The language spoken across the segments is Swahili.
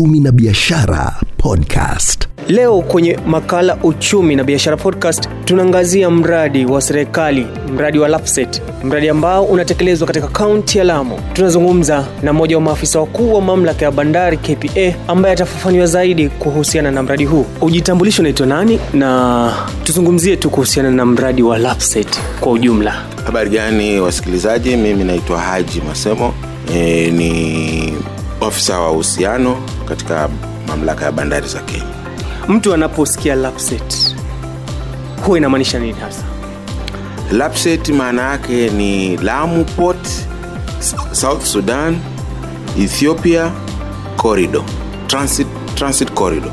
uchumi na biashara podcast. Leo kwenye makala uchumi na biashara podcast tunaangazia mradi wa serikali, mradi wa LAPSSET, mradi ambao unatekelezwa katika kaunti ya Lamu. Tunazungumza na mmoja wa maafisa wakuu wa mamlaka ya bandari KPA ambaye atafafanua zaidi kuhusiana na mradi huu. Ujitambulisho unaitwa nani, na tuzungumzie tu kuhusiana na mradi wa LAPSSET kwa ujumla. Habari gani wasikilizaji, mimi naitwa Haji Masemo e, ni ofisa wa uhusiano katika mamlaka ya bandari za Kenya. Mtu anaposikia lapset huwa inamaanisha nini hasa? Lapset maana yake ni Lamu Port South Sudan Ethiopia Corridor Transit, Transit Corridor.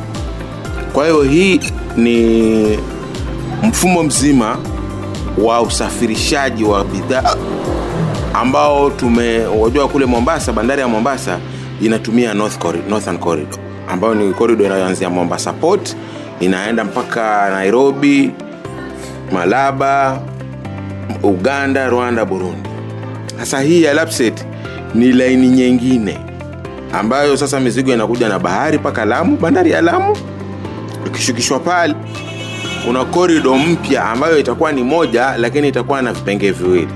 Kwa hiyo hii ni mfumo mzima wa usafirishaji wa bidhaa ambao tumewajua kule Mombasa, bandari ya Mombasa inatumia North Corridor, Northern Corridor ambayo ni corridor inayoanzia Mombasa Port inaenda mpaka Nairobi, Malaba, Uganda, Rwanda, Burundi. Sasa hii ya LAPSSET ni laini nyingine ambayo sasa mizigo inakuja na bahari mpaka Lamu, bandari ya Lamu. Ikishukishwa pale, kuna korido mpya ambayo itakuwa ni moja, lakini itakuwa na vipengee viwili.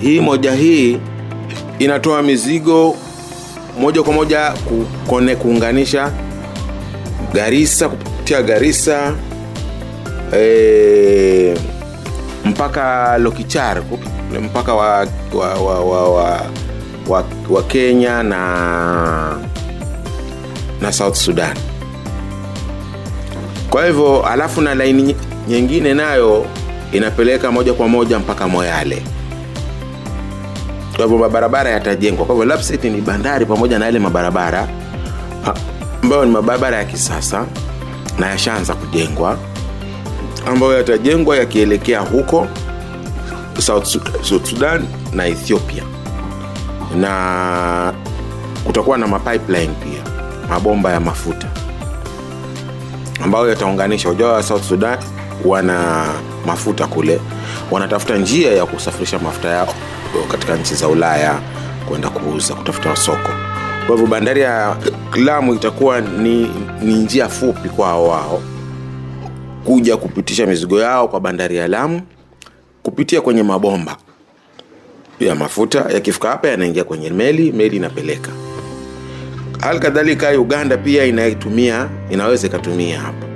Hii moja hii inatoa mizigo moja kwa moja kukone, kuunganisha Garissa kupitia Garissa e, mpaka Lokichar mpaka wa, wa, wa, wa, wa, wa, wa Kenya na na South Sudan. Kwa hivyo alafu na laini nyingine nayo inapeleka moja kwa moja mpaka Moyale. Kwa hivyo mabarabara yatajengwa. Kwa hivyo LAPSSET ni bandari pamoja na yale mabarabara ambayo ni mabarabara ya kisasa na yashaanza kujengwa, ambayo yatajengwa yakielekea huko South Sudan na Ethiopia, na kutakuwa na mapipeline pia, mabomba ya mafuta ambayo yataunganisha. Ujao wa South Sudan wana mafuta kule, wanatafuta njia ya kusafirisha mafuta yao katika nchi za Ulaya kwenda kuuza, kutafuta masoko. Kwa hivyo bandari ya Lamu itakuwa ni, ni njia fupi kwao wao kuja kupitisha mizigo yao kwa bandari ya Lamu kupitia kwenye mabomba ya mafuta. Yakifika hapa yanaingia kwenye meli, meli inapeleka. Hali kadhalika Uganda pia inaitumia, inaweza ikatumia hapa,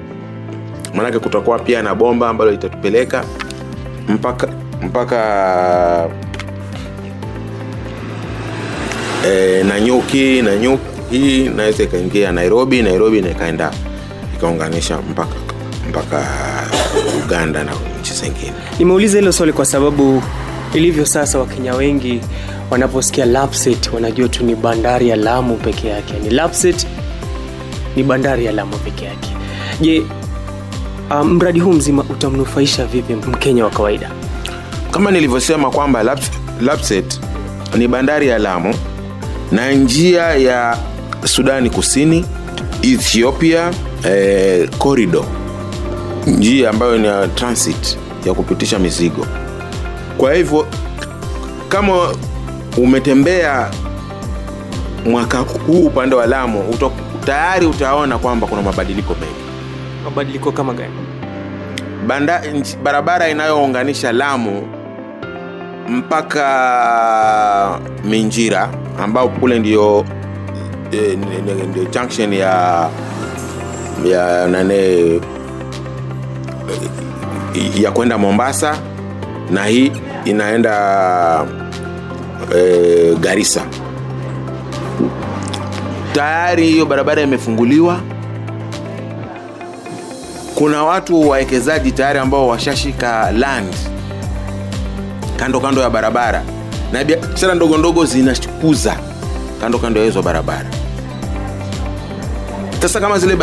maanake kutakuwa pia na bomba ambalo litatupeleka mpaka mpaka e, Nanyuki. Nanyuki hii inaweza ikaingia Nairobi, Nairobi na ikaenda ikaunganisha mpaka mpaka Uganda na nchi zingine. Nimeuliza hilo swali kwa sababu ilivyo sasa, Wakenya wengi wanaposikia Lapset wanajua tu ni bandari ya Lamu peke yake, ni Lapset ni bandari ya Lamu peke yake. Je, um, mradi huu mzima utamnufaisha vipi Mkenya wa kawaida? Kama nilivyosema kwamba lapset ni bandari ya Lamu na njia ya Sudani Kusini, Ethiopia eh, corridor, njia ambayo ni ya transit ya kupitisha mizigo. Kwa hivyo kama umetembea mwaka huu upande wa Lamu tayari utaona kwamba kuna mabadiliko mengi. Mabadiliko kama gani? Banda, barabara inayounganisha Lamu mpaka Minjira ambao kule ndio e, junction ya ya nane ya kwenda Mombasa na hii inaenda e, Garissa. Tayari hiyo barabara imefunguliwa. Kuna watu wawekezaji tayari ambao washashika land kando kando ya barabara na biashara ndogo ndogo zinakuza kando kando ya hizo barabara. Sasa kama zile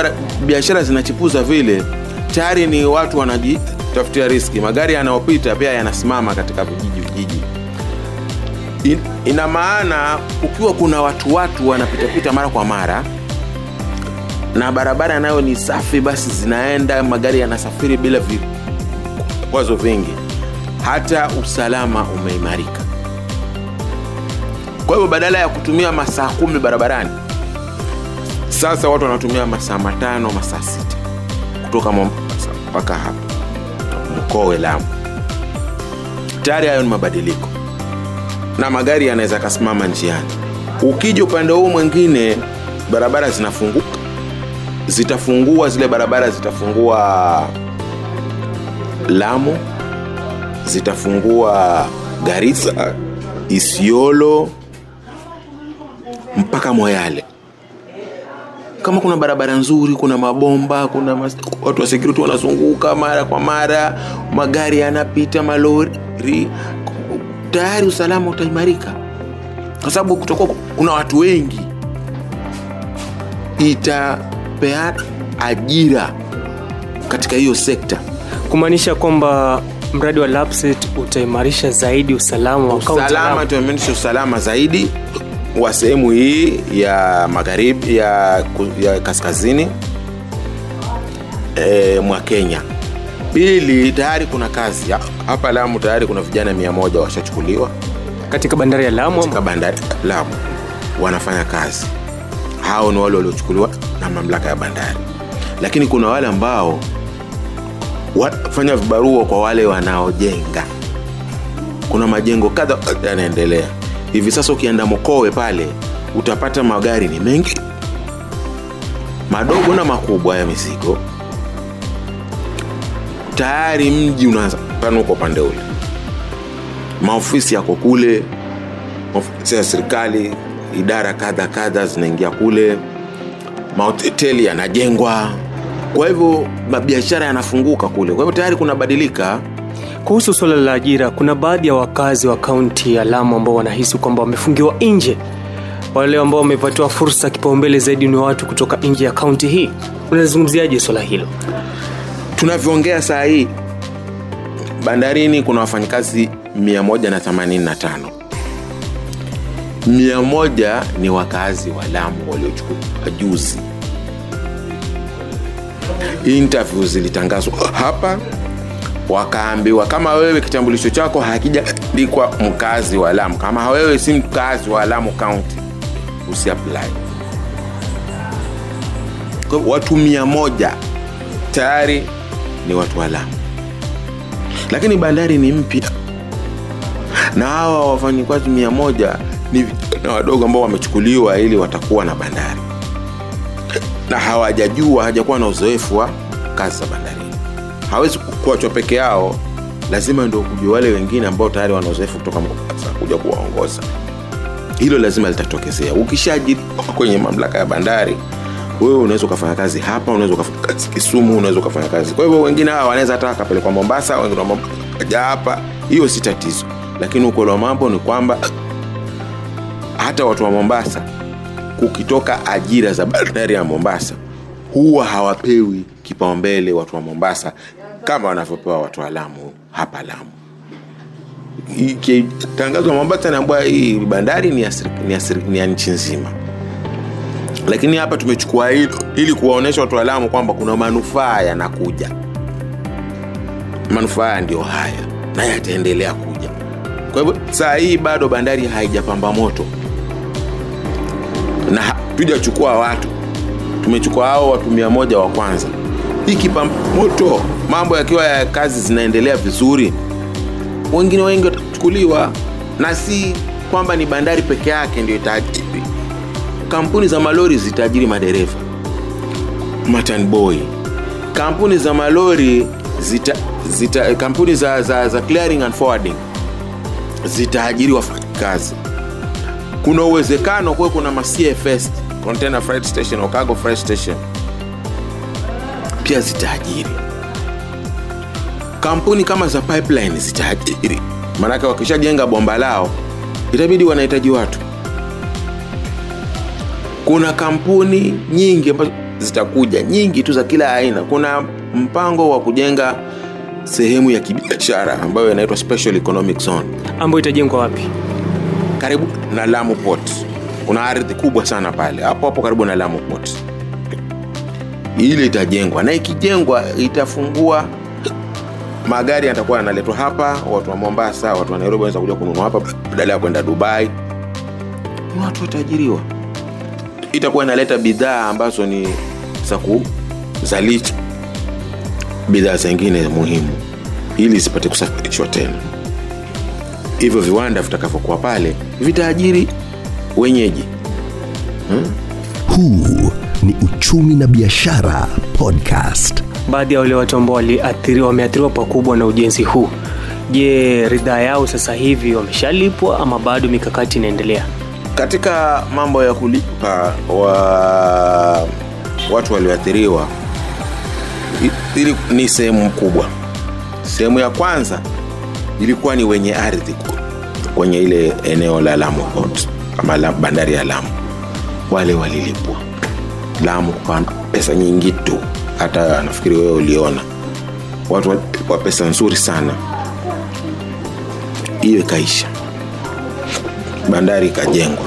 biashara zinachipuza vile, tayari ni watu wanajitafutia riski. Magari yanayopita pia yanasimama katika vijiji vijiji. In, ina maana ukiwa kuna watu watu wanapitapita mara kwa mara na barabara nayo ni safi, basi zinaenda magari yanasafiri bila vikwazo vingi, hata usalama umeimarika. Kwa hivyo badala ya kutumia masaa kumi barabarani, sasa watu wanatumia masaa matano masaa sita kutoka mpaka hapa mkowe lamu. Tayari hayo ni mabadiliko na magari yanaweza yakasimama njiani. Ukija upande huu mwingine barabara zinafunguka zitafungua zile barabara zitafungua lamu zitafungua garisa isiolo mpaka moyale kama kuna barabara nzuri kuna mabomba kuna mas... watu wa security wanazunguka mara kwa mara magari yanapita malori tayari usalama utaimarika. Kwa sababu kutakuwa kuna watu wengi itapea ajira katika hiyo sekta. Kumaanisha kwamba mradi wa lapset utaimarisha zaidi usalama usalama Lamu. usalama zaidi wa sehemu hii ya magharibi ya, ya kaskazini e, mwa kenya. Pili tayari kuna kazi. Ha- hapa lamu tayari kuna vijana mia moja washachukuliwa. Katika bandari ya Lamu katika bandari lamu wanafanya kazi. Hao ni wale waliochukuliwa na mamlaka ya bandari. Lakini kuna wale ambao wafanya vibarua kwa wale wanaojenga. Kuna majengo kadha yanaendelea hivi sasa ukienda mokowe pale utapata magari ni mengi. Madogo na makubwa ya mizigo. Tayari mji unaanza upande ule. Maofisi yako kule ofisi ya serikali idara kadha kadha zinaingia kule. Mahoteli yanajengwa. Kwa hivyo mabiashara yanafunguka kule. Kwa hivyo tayari kunabadilika kuhusu suala la ajira kuna baadhi ya wakazi wa kaunti ya Lamu ambao wanahisi kwamba wamefungiwa nje. Wale ambao wamepatiwa fursa kipaumbele zaidi ni watu kutoka nje ya kaunti hii. Unazungumziaje swala hilo? Tunavyoongea saa hii bandarini kuna wafanyakazi 185 mia moja ni wakazi wa lamu waliochukua juzi. Interview zilitangazwa hapa wakaambiwa kama wewe kitambulisho chako hakijaandikwa mkazi wa lamu kama wewe si mkazi wa lamu kaunti usiapply. Watu mia moja tayari ni watu wa lamu. Lakini bandari ni mpya. Na hawa wafanyikazi mia moja ni vijana wadogo ambao wamechukuliwa ili watakuwa na bandari. Na hawajajua hawajakuwa na uzoefu wa kazi za bandarini hawezi kuachwa peke yao lazima ndio kuja wale wengine ambao tayari wana uzoefu kutoka Mombasa kuja kuwaongoza. Hilo lazima litatokezea. Ukishajitoa kwenye mamlaka ya bandari wewe unaweza ukafanya kazi hapa unaweza ukafanya kazi kisumu unaweza ukafanya kazi. Kwa hivyo wengine hawa wanaweza hata wakapelekwa mombasa wengine wakaja hapa. Hiyo si tatizo. Lakini ukweli wa mambo ni kwamba hata watu wa mombasa kukitoka ajira za bandari ya mombasa huwa hawapewi kipaumbele watu wa mombasa kama wanavyopewa watu wa lamu hapa lamu. Ikitangazwa mombasa naambua hii bandari ni ya, ya, ya nchi nzima. Lakini hapa tumechukua hilo ili kuwaonyesha watu wa kwamba kuna manufaa yanakuja. Manufaa ndio haya na yataendelea kuja. Kwa hivyo saa hii bado bandari haijapamba moto. Na hatujachukua watu. Tumechukua hao watu mia moja wa kwanza ikipamba moto mambo yakiwa ya kazi zinaendelea vizuri. Wengine wengi watachukuliwa na si kwamba ni bandari peke yake ndio itaajiri kampuni za malori zitaajiri madereva. Matanboy kampuni za malori zita, zita, kampuni za, za, za clearing and forwarding zitaajiri wafanyakazi kuna uwezekano kuwe kuna ma cfs container freight station au cargo freight station pia zitaajiri. Kampuni kama za pipeline zitaajiri. Maanake wakishajenga bomba lao itabidi wanahitaji watu. Kuna kampuni nyingi ambazo zitakuja nyingi tu za kila aina. Kuna mpango wa kujenga sehemu ya kibiashara ambayo inaitwa special economic zone. Ambayo itajengwa wapi? Karibu na lamu port. Kuna ardhi kubwa sana pale. Hapo hapo karibu na lamu port ile itajengwa na ikijengwa itafungua. Magari yatakuwa yanaletwa hapa watu wa mombasa watu wa nairobi wanaweza kuja kununua hapa badala ya kwenda dubai. Watu wataajiriwa itakuwa inaleta bidhaa ambazo ni za kuzalisha bidhaa zingine muhimu. Ili zipate kusafirishwa tena. Hivyo viwanda vitakavyokuwa pale vitaajiri wenyeji. Huu ni Uchumi na Biashara Podcast. baadhi ya wale watu ambao waliathiriwa wameathiriwa pakubwa na ujenzi huu. Je ridhaa yao sasa hivi wameshalipwa ama bado mikakati inaendelea? Katika mambo ya kulipa wa watu walioathiriwa hili ni sehemu kubwa. Sehemu ya kwanza ilikuwa ni wenye ardhi kwenye ile eneo la lamu port ama la bandari ya lamu. Wale walilipwa lamu kwa pesa nyingi tu. Hata nafikiri wewe uliona. Watu wa pesa nzuri sana. Hiyo ikaisha bandari ikajengwa.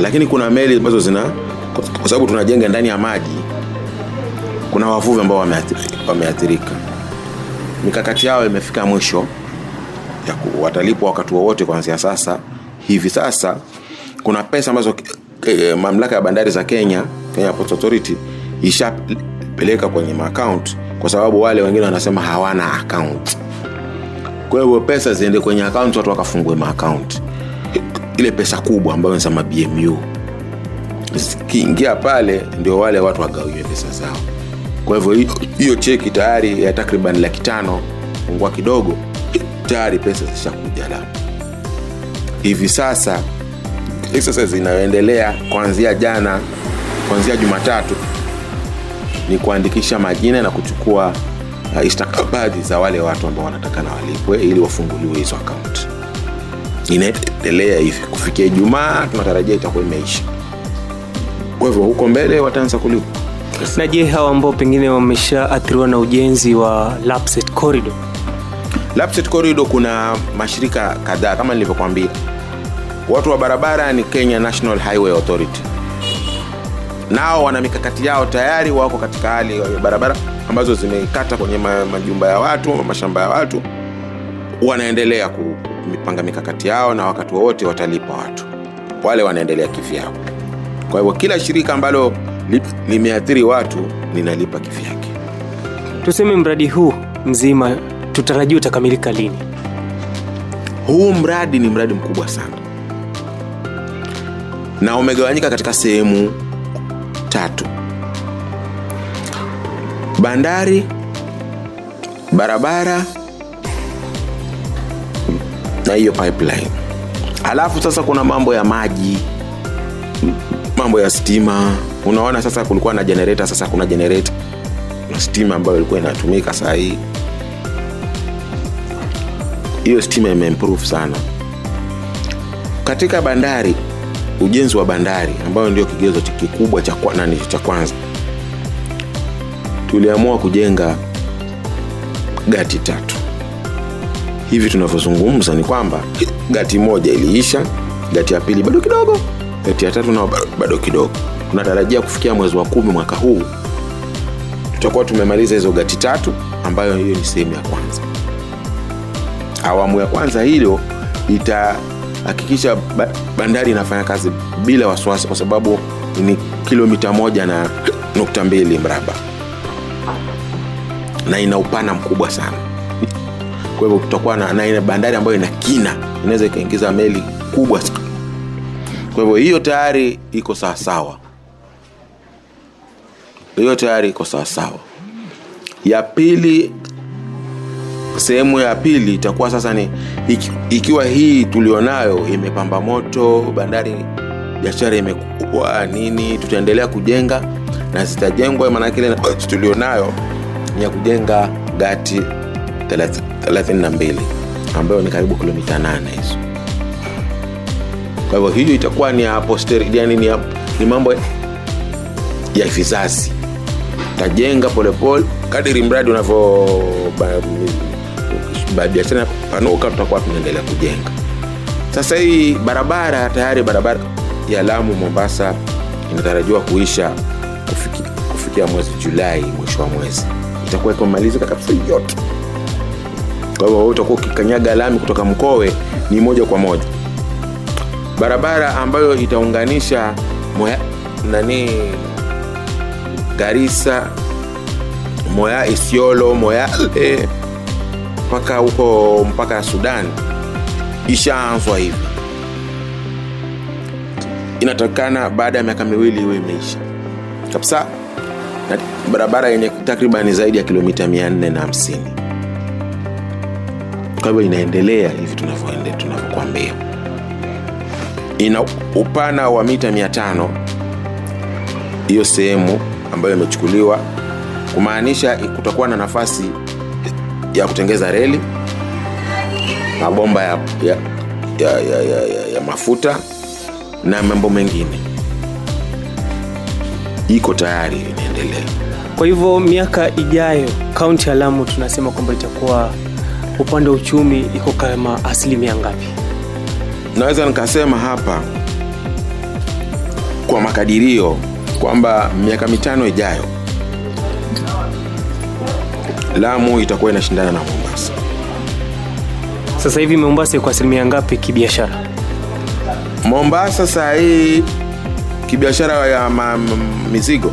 Lakini kuna meli ambazo zina kwa sababu tunajenga ndani ya maji kuna wavuvi ambao wameathirika. Mikakati yao imefika mwisho ya watalipwa wakati wowote kuanzia sasa. Hivi sasa kuna pesa ambazo eh, mamlaka ya bandari za kenya kenya Ports authority ishapeleka kwenye maakaunti, kwa sababu wale wengine wanasema hawana akaunti. kwa hiyo pesa ziende kwenye akaunti watu wakafungue maakaunti ile pesa kubwa ambayo ni mabmu zikiingia pale ndio wale watu wagawiwe pesa zao. Kwa hivyo hiyo cheki tayari ya takriban laki tano pungua kidogo tayari pesa zishakuja la. Hivi sasa Exercise inayoendelea kuanzia jana kuanzia jumatatu ni kuandikisha majina na kuchukua uh, istakabadhi za wale watu ambao wanataka na walipwe ili wafunguliwe hizo akaunti inaendelea hivi. Kufikia ijumaa tunatarajia itakuwa imeisha. Kwa hivyo huko mbele wataanza kulipwa. Na je hawa ambao pengine wameshaathiriwa na ujenzi wa lapset corridor? Lapset corridor kuna mashirika kadhaa kama nilivyokwambia watu wa barabara ni kenya national highway authority nao wana mikakati yao tayari wako katika hali ya barabara ambazo zimekata kwenye majumba ya watu mashamba ya watu. Wanaendelea kupanga mikakati yao na wakati wowote watalipa watu. Wale wanaendelea kivyao. Kwa hivyo kila shirika ambalo limeathiri watu linalipa kivyake. Tuseme mradi huu mzima tutarajia utakamilika lini? Huu mradi ni mradi mkubwa sana. Na umegawanyika katika sehemu tatu. Bandari barabara na hiyo pipeline. Alafu sasa kuna mambo ya maji mambo ya stima. Unaona sasa kulikuwa na generator sasa kuna generator. Na stima ambayo ilikuwa inatumika saa hii hiyo stima imeimprove sana. Katika bandari ujenzi wa bandari ambayo ndio kigezo kikubwa cha kwa- nani cha kwanza. Tuliamua kujenga gati tatu. Hivi tunavyozungumza ni kwamba gati moja iliisha gati ya pili bado kidogo gati ya tatu nao bado- kidogo. Tunatarajia kufikia mwezi wa kumi mwaka huu tutakuwa tumemaliza hizo gati tatu ambayo hiyo ni sehemu ya kwanza. Awamu ya kwanza hilo itahakikisha ba- bandari inafanya kazi bila wasiwasi kwa sababu ni kilomita moja na nukta mbili mraba. Na ina upana mkubwa sana. Kwa hivyo tutakuwa na, na ina bandari ambayo ina kina inaweza ikaingiza meli kubwa kwa hivyo hiyo tayari iko sawasawa hiyo tayari iko sawasawa ya pili sehemu ya pili itakuwa sasa ni iki, ikiwa hii tulionayo imepamba moto bandari biashara imekuwa nini tutaendelea kujenga na zitajengwa maanake ile tulionayo ni ya kujenga gati 32 ambayo ni karibu kilomita 8 hizo. Kwa hivyo hiyo itakuwa ni ya yani ni, ni mambo ya vizazi. Tajenga polepole kadiri mradi unavyo biashara panuka tutakuwa tunaendelea kujenga. Sasa hii barabara tayari barabara ya lamu mombasa inatarajiwa kuisha kufiki, kufikia mwezi julai mwisho wa mwezi. Itakuwa ikamalizika kabisa yote. Kwa hivyo utakuwa ukikanyaga lami kutoka mkowe ni moja kwa moja. Barabara ambayo itaunganisha Moya- nani garisa moya isiolo moyale mpaka huko mpaka sudan ishaanzwa hivi. Inatakikana baada ya miaka miwili iwe imeisha. Kabisa barabara yenye takribani zaidi ya kilomita 450 kwa hivyo inaendelea hivi tunavyokuambia ina upana wa mita 500 hiyo sehemu ambayo imechukuliwa kumaanisha kutakuwa na nafasi ya kutengeza reli mabomba ya, ya, ya, ya, ya, ya, mafuta na mambo mengine iko tayari inaendelea Kwa hivyo miaka ijayo, kaunti ya Lamu tunasema kwamba itakuwa upande wa uchumi iko kama asilimia ngapi? naweza nikasema hapa kwa makadirio kwamba miaka mitano ijayo lamu itakuwa inashindana na mombasa. Sasa hivi Mombasa iko asilimia ngapi kibiashara? mombasa saa hii kibiashara ya ma, mizigo.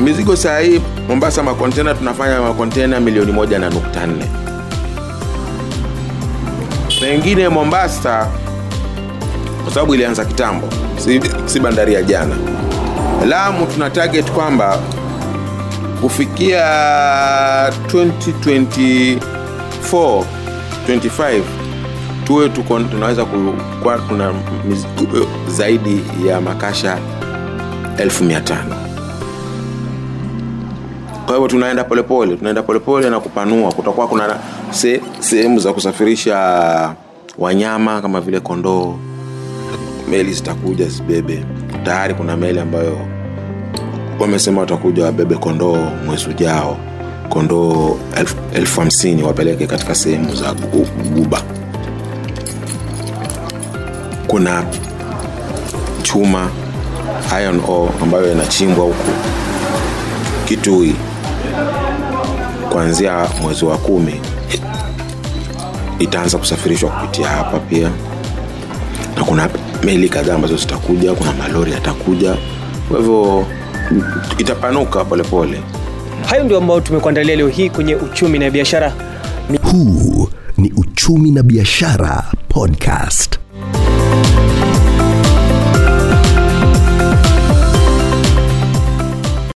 Mizigo saa hii mombasa makontena tunafanya makontena milioni moja na nukta nne. Pengine mombasa kwa sababu ilianza kitambo si, si bandari ya jana. Lamu tuna target kwamba kufikia 2024 25 tuwe tuko, tunaweza kuwa tuna zaidi ya makasha 1500 kwa hivyo tunaenda polepole tunaenda polepole na kupanua. Kutakuwa kuna se- sehemu za kusafirisha wanyama kama vile kondoo meli zitakuja zibebe. Tayari kuna meli ambayo wamesema watakuja wabebe kondoo mwezi ujao. Kondoo elfu, elfu hamsini wapeleke katika sehemu za guba. Kuna chuma iron ore ambayo inachimbwa huku. Kitui kuanzia mwezi wa kumi itaanza kusafirishwa kupitia hapa pia. Na kuna meli kadhaa ambazo zitakuja kuna malori yatakuja. Kwa hivyo itapanuka polepole Hayo ndio ambayo tumekuandalia leo hii kwenye uchumi na biashara. Huu ni Uchumi na Biashara Podcast.